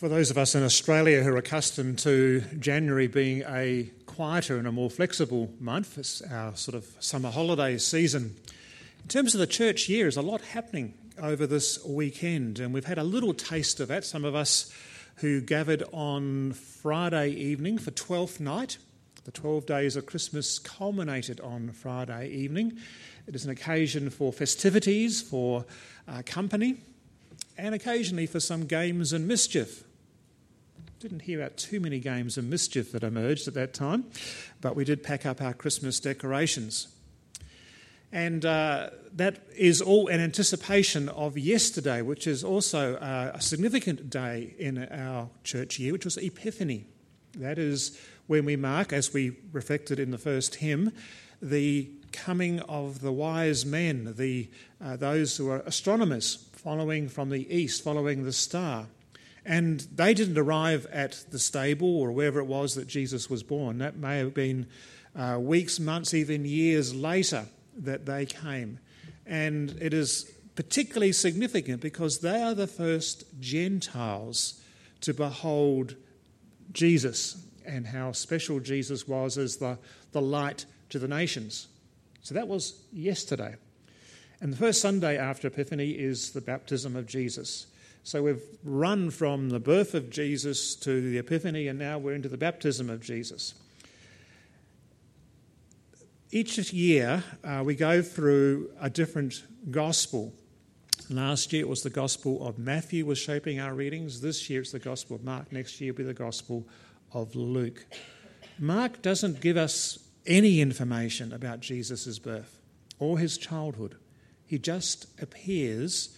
For those of us in Australia who are accustomed to January being a quieter and a more flexible month, it's our sort of summer holiday season. In terms of the church year, there's a lot happening over this weekend, and we've had a little taste of that. Some of us who gathered on Friday evening for Twelfth night. The 12 days of Christmas culminated on Friday evening. It is an occasion for festivities, for uh, company, and occasionally for some games and mischief. Didn't hear about too many games of mischief that emerged at that time, but we did pack up our Christmas decorations. And uh, that is all an anticipation of yesterday, which is also uh, a significant day in our church year, which was Epiphany. That is when we mark, as we reflected in the first hymn, the coming of the wise men, the, uh, those who are astronomers following from the east, following the star. And they didn't arrive at the stable or wherever it was that Jesus was born. That may have been uh, weeks, months, even years later that they came. And it is particularly significant because they are the first Gentiles to behold Jesus and how special Jesus was as the, the light to the nations. So that was yesterday. And the first Sunday after Epiphany is the baptism of Jesus. So we've run from the birth of Jesus to the Epiphany, and now we're into the baptism of Jesus. Each year, uh, we go through a different gospel. Last year it was the Gospel of Matthew was shaping our readings. This year it's the Gospel of Mark. Next year will be the Gospel of Luke. Mark doesn't give us any information about Jesus' birth or his childhood. He just appears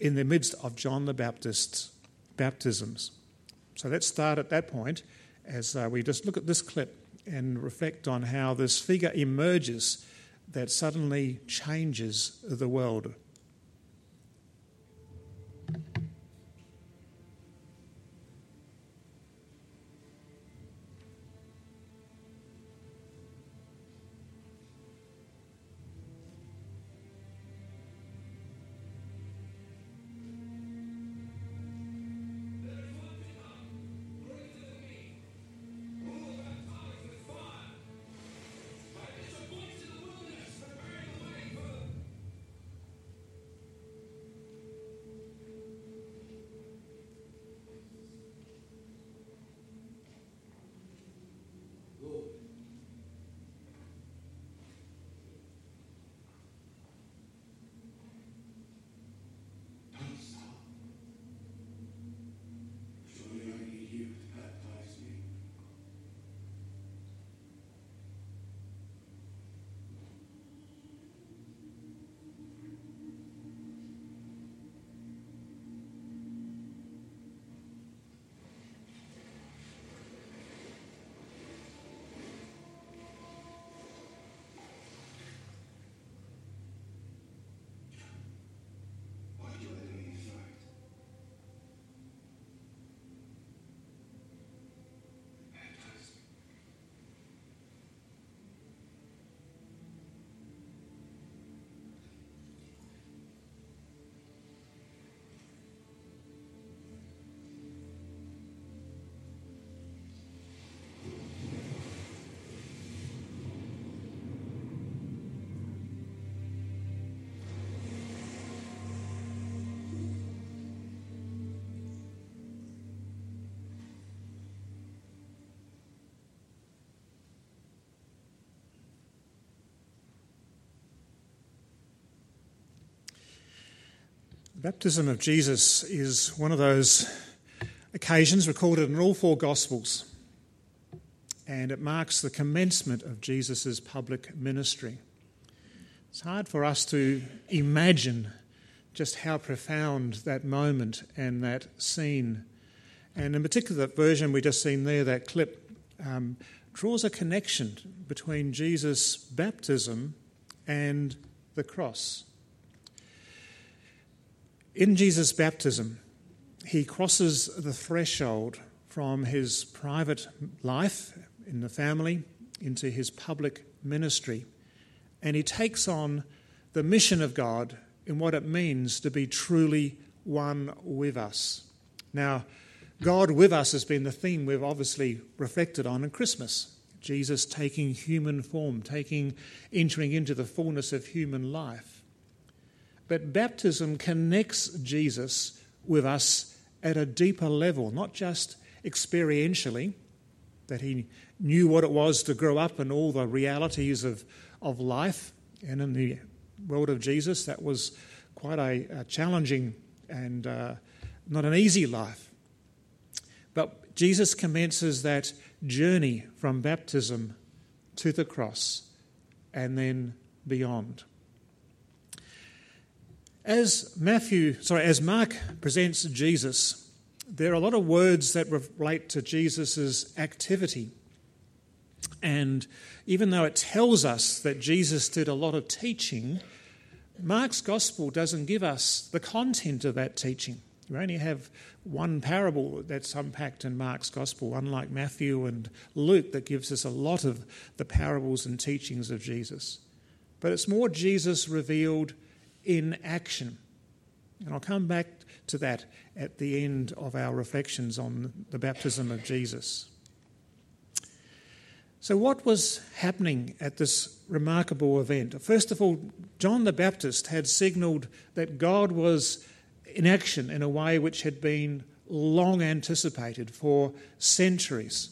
in the midst of John the Baptist's baptisms. So let's start at that point as uh, we just look at this clip and reflect on how this figure emerges that suddenly changes the world. Baptism of Jesus is one of those occasions recorded in all four Gospels, and it marks the commencement of Jesus' public ministry. It's hard for us to imagine just how profound that moment and that scene, and in particular, that version we just seen there, that clip, um, draws a connection between Jesus' baptism and the cross. In Jesus' baptism, he crosses the threshold from his private life in the family into his public ministry, and he takes on the mission of God in what it means to be truly one with us. Now, God with us has been the theme we've obviously reflected on in Christmas. Jesus taking human form, taking entering into the fullness of human life. But baptism connects Jesus with us at a deeper level, not just experientially, that he knew what it was to grow up in all the realities of, of life. And in the world of Jesus, that was quite a, a challenging and uh, not an easy life. But Jesus commences that journey from baptism to the cross and then beyond. As Matthew, sorry, as Mark presents Jesus, there are a lot of words that relate to Jesus' activity. And even though it tells us that Jesus did a lot of teaching, Mark's gospel doesn't give us the content of that teaching. We only have one parable that's unpacked in Mark's gospel, unlike Matthew and Luke, that gives us a lot of the parables and teachings of Jesus. But it's more Jesus revealed in action. And I'll come back to that at the end of our reflections on the baptism of Jesus. So, what was happening at this remarkable event? First of all, John the Baptist had signalled that God was in action in a way which had been long anticipated for centuries.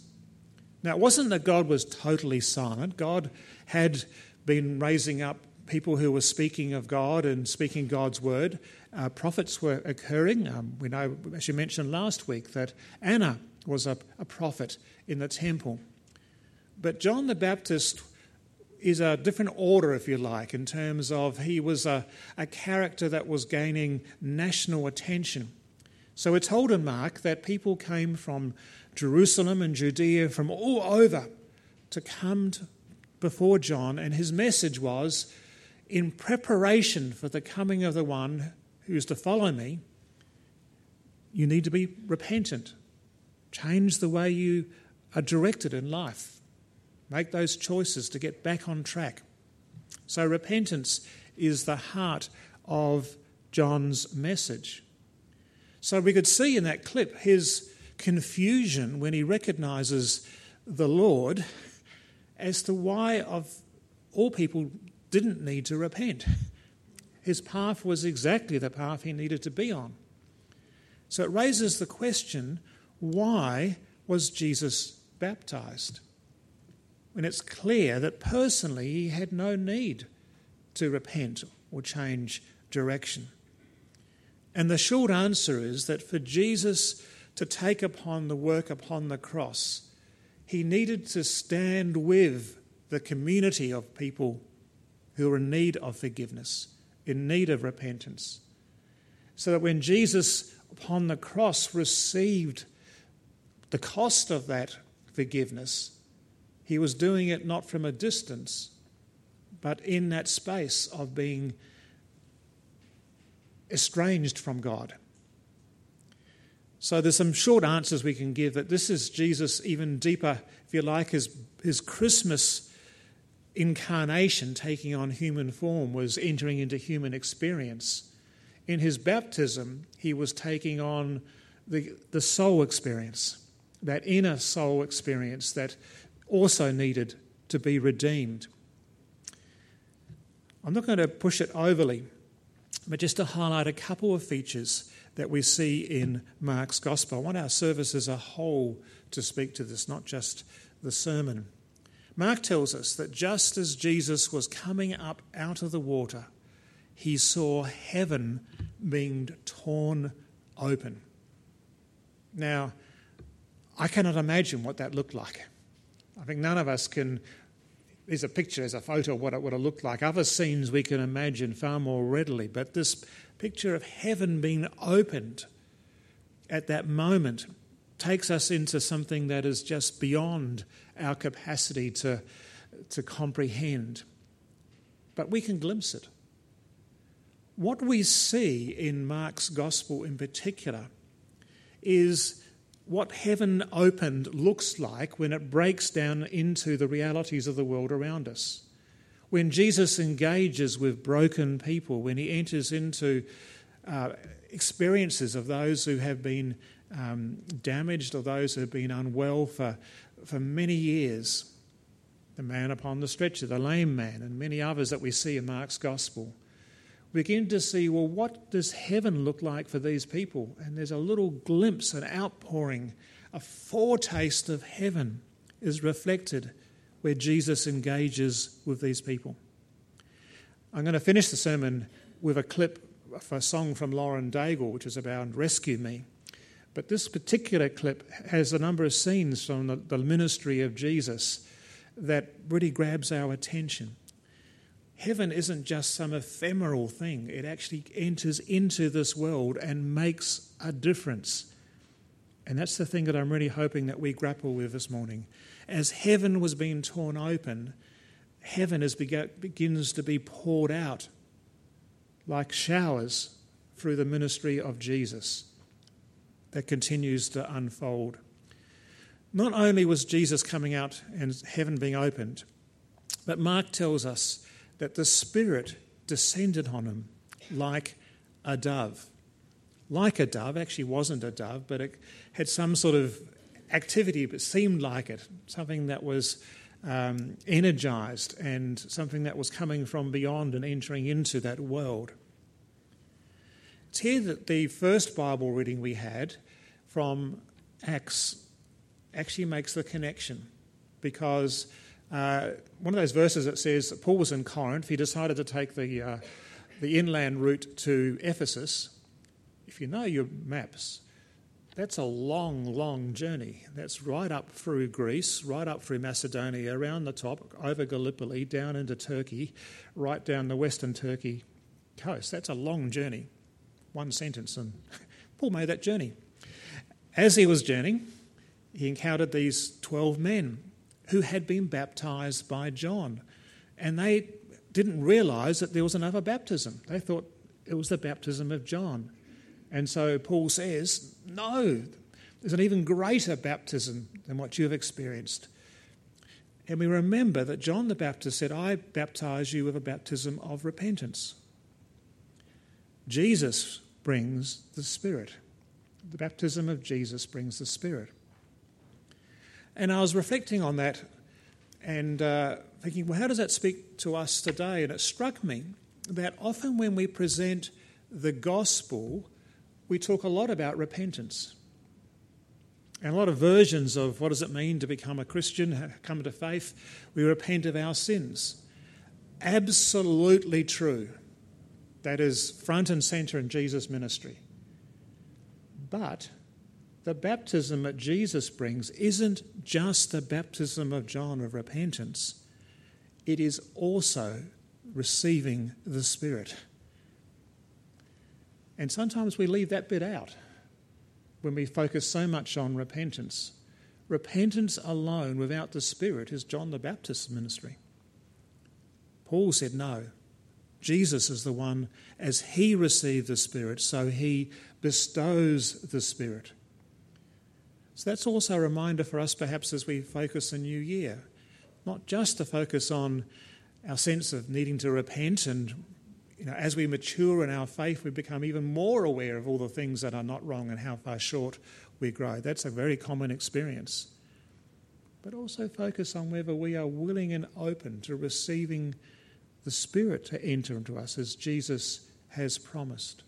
Now, it wasn't that God was totally silent, God had been raising up people who were speaking of God and speaking God's word. Uh, prophets were occurring. Um, we know, as you mentioned last week, that Anna was a, a prophet in the temple. But John the Baptist is a different order, if you like, in terms of he was a, a character that was gaining national attention. So we're told in Mark that people came from Jerusalem and Judea, from all over, to come to, before John, and his message was in preparation for the coming of the one who is to follow me, you need to be repentant. Change the way you are directed in life. Make those choices to get back on track. So, repentance is the heart of John's message. So, we could see in that clip his confusion when he recognizes the Lord as to why, of all people, didn't need to repent. His path was exactly the path he needed to be on. So it raises the question why was Jesus baptized? When it's clear that personally he had no need to repent or change direction. And the short answer is that for Jesus to take upon the work upon the cross, he needed to stand with the community of people who are in need of forgiveness, in need of repentance. So that when Jesus upon the cross received the cost of that forgiveness, he was doing it not from a distance, but in that space of being estranged from God. So there's some short answers we can give that this is Jesus even deeper, if you like, his, his Christmas incarnation, taking on human form, was entering into human experience. In his baptism, he was taking on the, the soul experience, that inner soul experience that also needed to be redeemed. I'm not going to push it overly, but just to highlight a couple of features that we see in Mark's Gospel. I want our service as a whole to speak to this, not just the sermon. Mark tells us that just as Jesus was coming up out of the water, he saw heaven being torn open. Now, I cannot imagine what that looked like. I think none of us can. There's a picture, there's a photo of what it would have looked like. Other scenes we can imagine far more readily, but this picture of heaven being opened at that moment takes us into something that is just beyond our capacity to, to comprehend. But we can glimpse it. What we see in Mark's gospel in particular is what heaven opened looks like when it breaks down into the realities of the world around us. When Jesus engages with broken people, when he enters into uh, experiences of those who have been um, damaged or those who have been unwell for, for many years. The man upon the stretcher, the lame man, and many others that we see in Mark's gospel. Begin to see, well, what does heaven look like for these people? And there's a little glimpse, an outpouring, a foretaste of heaven is reflected where Jesus engages with these people. I'm going to finish the sermon with a clip of a song from Lauren Daigle, which is about Rescue Me. But this particular clip has a number of scenes from the, the ministry of Jesus that really grabs our attention. Heaven isn't just some ephemeral thing, it actually enters into this world and makes a difference. And that's the thing that I'm really hoping that we grapple with this morning. As heaven was being torn open, heaven is begins to be poured out like showers through the ministry of Jesus that continues to unfold. Not only was Jesus coming out and heaven being opened, but Mark tells us that the Spirit descended on him like a dove. Like a dove, actually wasn't a dove, but it had some sort of activity, but seemed like it, something that was um, energized and something that was coming from beyond and entering into that world. Here that the first Bible reading we had from Acts actually makes the connection because uh, one of those verses that says that Paul was in Corinth, he decided to take the, uh, the inland route to Ephesus. If you know your maps, that's a long, long journey. That's right up through Greece, right up through Macedonia, around the top, over Gallipoli, down into Turkey, right down the western Turkey coast. That's a long journey. One sentence, and Paul made that journey. As he was journeying, he encountered these 12 men who had been baptized by John. And they didn't realize that there was another baptism. They thought it was the baptism of John. And so Paul says, no, there's an even greater baptism than what you have experienced. And we remember that John the Baptist said, I baptize you with a baptism of repentance. Jesus brings the Spirit. The baptism of Jesus brings the Spirit. And I was reflecting on that and uh, thinking, well, how does that speak to us today? And it struck me that often when we present the gospel, we talk a lot about repentance. And a lot of versions of what does it mean to become a Christian, come to faith. We repent of our sins. Absolutely true. That is front and centre in Jesus' ministry. But the baptism that Jesus brings isn't just the baptism of John of repentance, it is also receiving the Spirit. And sometimes we leave that bit out when we focus so much on repentance. Repentance alone without the Spirit is John the Baptist's ministry. Paul said no. Jesus is the one, as he received the Spirit, so he bestows the Spirit. So that's also a reminder for us, perhaps, as we focus a new year. Not just to focus on our sense of needing to repent and you know, as we mature in our faith, we become even more aware of all the things that are not wrong and how far short we grow. That's a very common experience. But also focus on whether we are willing and open to receiving the Spirit to enter into us as Jesus has promised.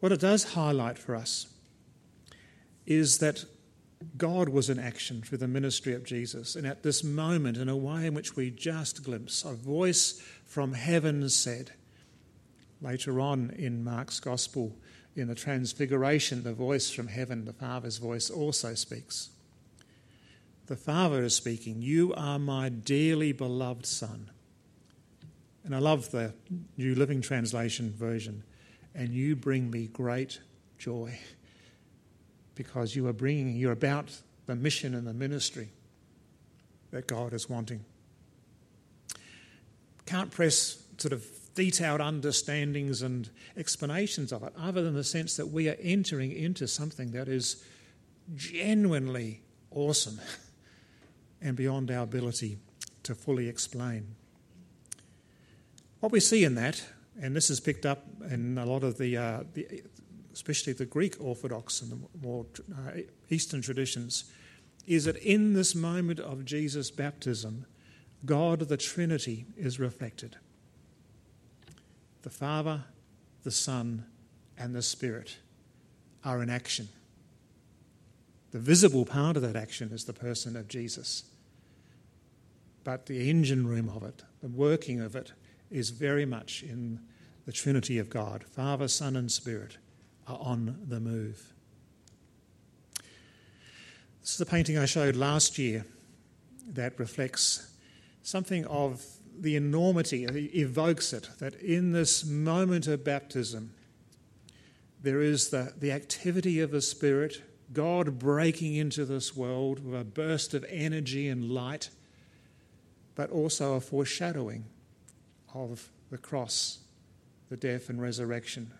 What it does highlight for us is that God was in action through the ministry of Jesus. And at this moment, in a way in which we just glimpse, a voice from heaven said. Later on in Mark's Gospel, in the Transfiguration, the voice from heaven, the Father's voice, also speaks. The Father is speaking, You are my dearly beloved Son. And I love the New Living Translation version. And you bring me great joy because you are bringing, you're about the mission and the ministry that God is wanting. Can't press sort of detailed understandings and explanations of it, other than the sense that we are entering into something that is genuinely awesome and beyond our ability to fully explain. What we see in that, and this is picked up in a lot of the, uh, the especially the Greek Orthodox and the more uh, Eastern traditions, is that in this moment of Jesus' baptism, God the Trinity is reflected. The Father, the Son, and the Spirit are in action. The visible part of that action is the person of Jesus. But the engine room of it, the working of it, is very much in the Trinity of God. Father, Son, and Spirit are on the move. This is the painting I showed last year that reflects something of the enormity, evokes it, that in this moment of baptism, there is the, the activity of the Spirit, God breaking into this world with a burst of energy and light, but also a foreshadowing of the cross, the death and resurrection.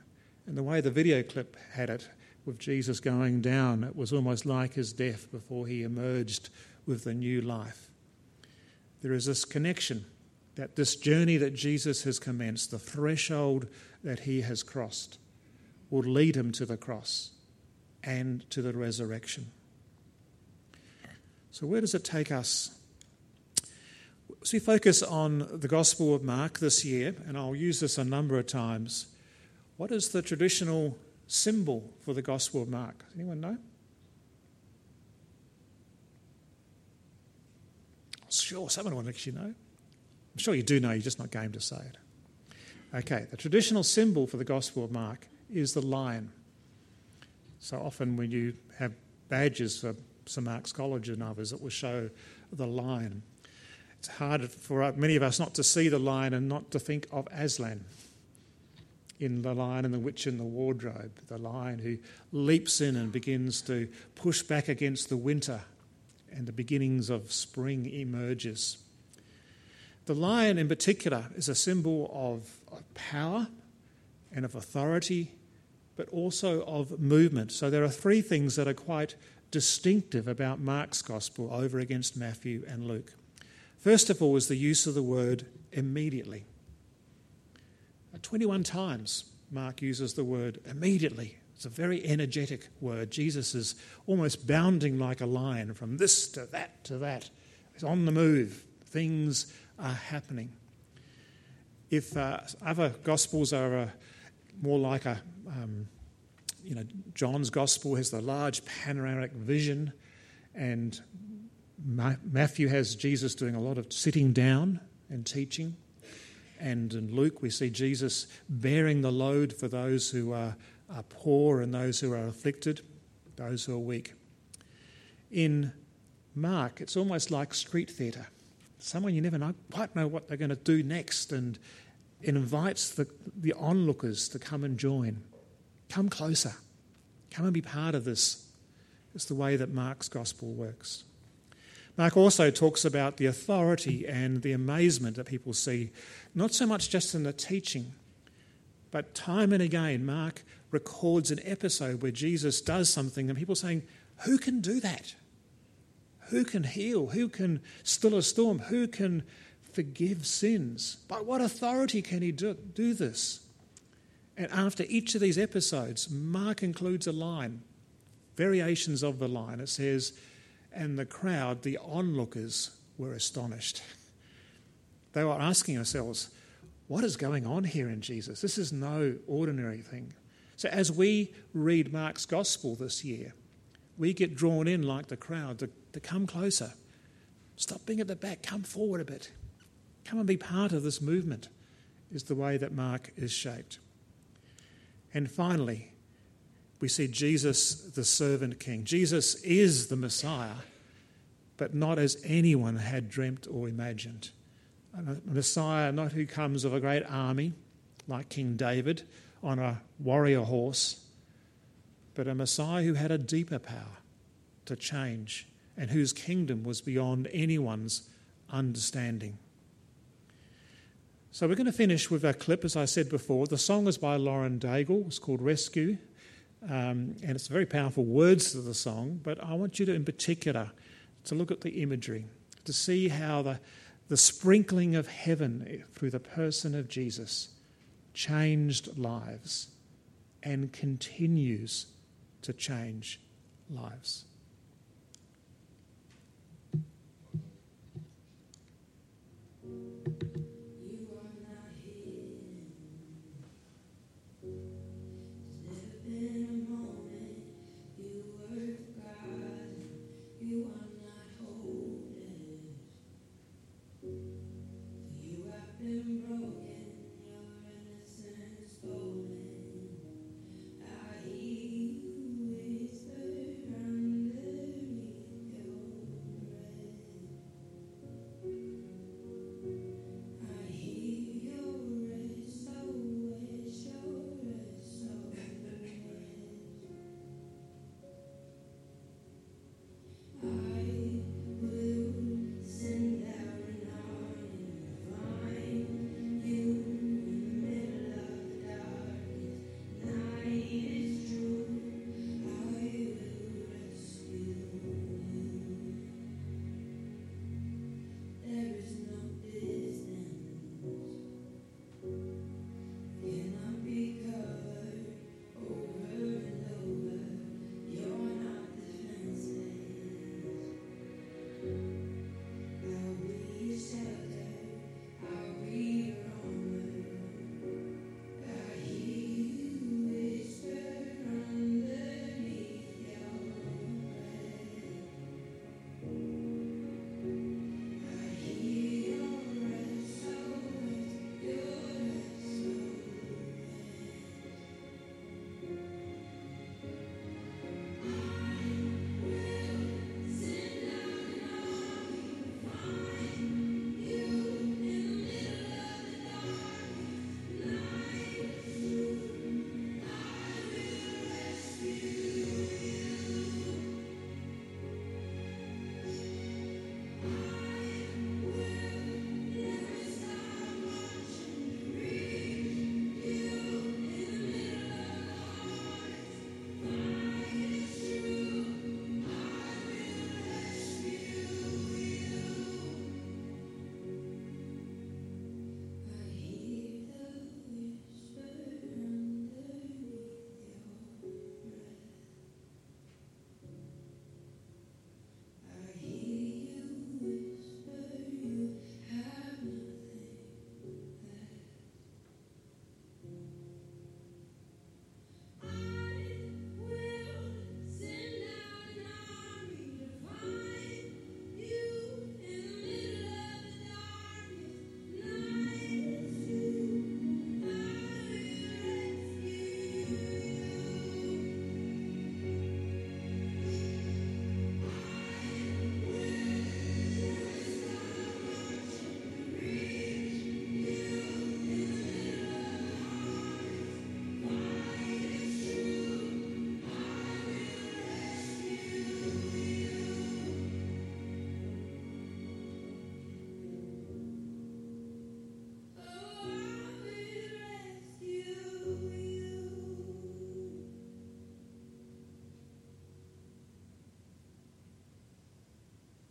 And the way the video clip had it, with Jesus going down, it was almost like his death before he emerged with the new life. There is this connection that this journey that Jesus has commenced, the threshold that he has crossed, will lead him to the cross and to the resurrection. So, where does it take us? As we focus on the Gospel of Mark this year, and I'll use this a number of times, what is the traditional symbol for the Gospel of Mark? Anyone know? Sure, someone will actually know. I'm sure you do know, you're just not game to say it. Okay, the traditional symbol for the Gospel of Mark is the lion. So often when you have badges for St Mark's College and others, it will show the lion. It's hard for many of us not to see the lion and not to think of Aslan in The Lion and the Witch in the Wardrobe, the lion who leaps in and begins to push back against the winter and the beginnings of spring emerges. The lion, in particular, is a symbol of, of power and of authority but also of movement. So there are three things that are quite distinctive about Mark's gospel over against Matthew and Luke. First of all, is the use of the word immediately. 21 times Mark uses the word immediately. It's a very energetic word. Jesus is almost bounding like a lion from this to that to that. He's on the move. Things are happening. If uh, other gospels are uh, more like a, um, you know, John's gospel has the large panoramic vision, and Matthew has Jesus doing a lot of sitting down and teaching. And in Luke, we see Jesus bearing the load for those who are, are poor and those who are afflicted, those who are weak. In Mark, it's almost like street theatre. Someone you never know, quite know what they're going to do next, and it invites the, the onlookers to come and join. Come closer. Come and be part of this. It's the way that Mark's gospel works. Mark also talks about the authority and the amazement that people see, not so much just in the teaching, but time and again, Mark records an episode where Jesus does something and people saying, Who can do that? Who can heal? Who can still a storm? Who can forgive sins. By what authority can he do, do this? And after each of these episodes, Mark includes a line, variations of the line. It says, And the crowd, the onlookers, were astonished. They were asking themselves, What is going on here in Jesus? This is no ordinary thing. So as we read Mark's gospel this year, we get drawn in like the crowd to, to come closer. Stop being at the back, come forward a bit. Come and be part of this movement, is the way that Mark is shaped. And finally, we see Jesus, the servant king. Jesus is the Messiah, but not as anyone had dreamt or imagined. A Messiah not who comes of a great army, like King David, on a warrior horse, but a Messiah who had a deeper power to change and whose kingdom was beyond anyone's understanding. So we're going to finish with a clip, as I said before. The song is by Lauren Daigle. It's called Rescue. Um, and it's very powerful words to the song, but I want you to, in particular, to look at the imagery, to see how the, the sprinkling of heaven through the person of Jesus changed lives and continues to change lives.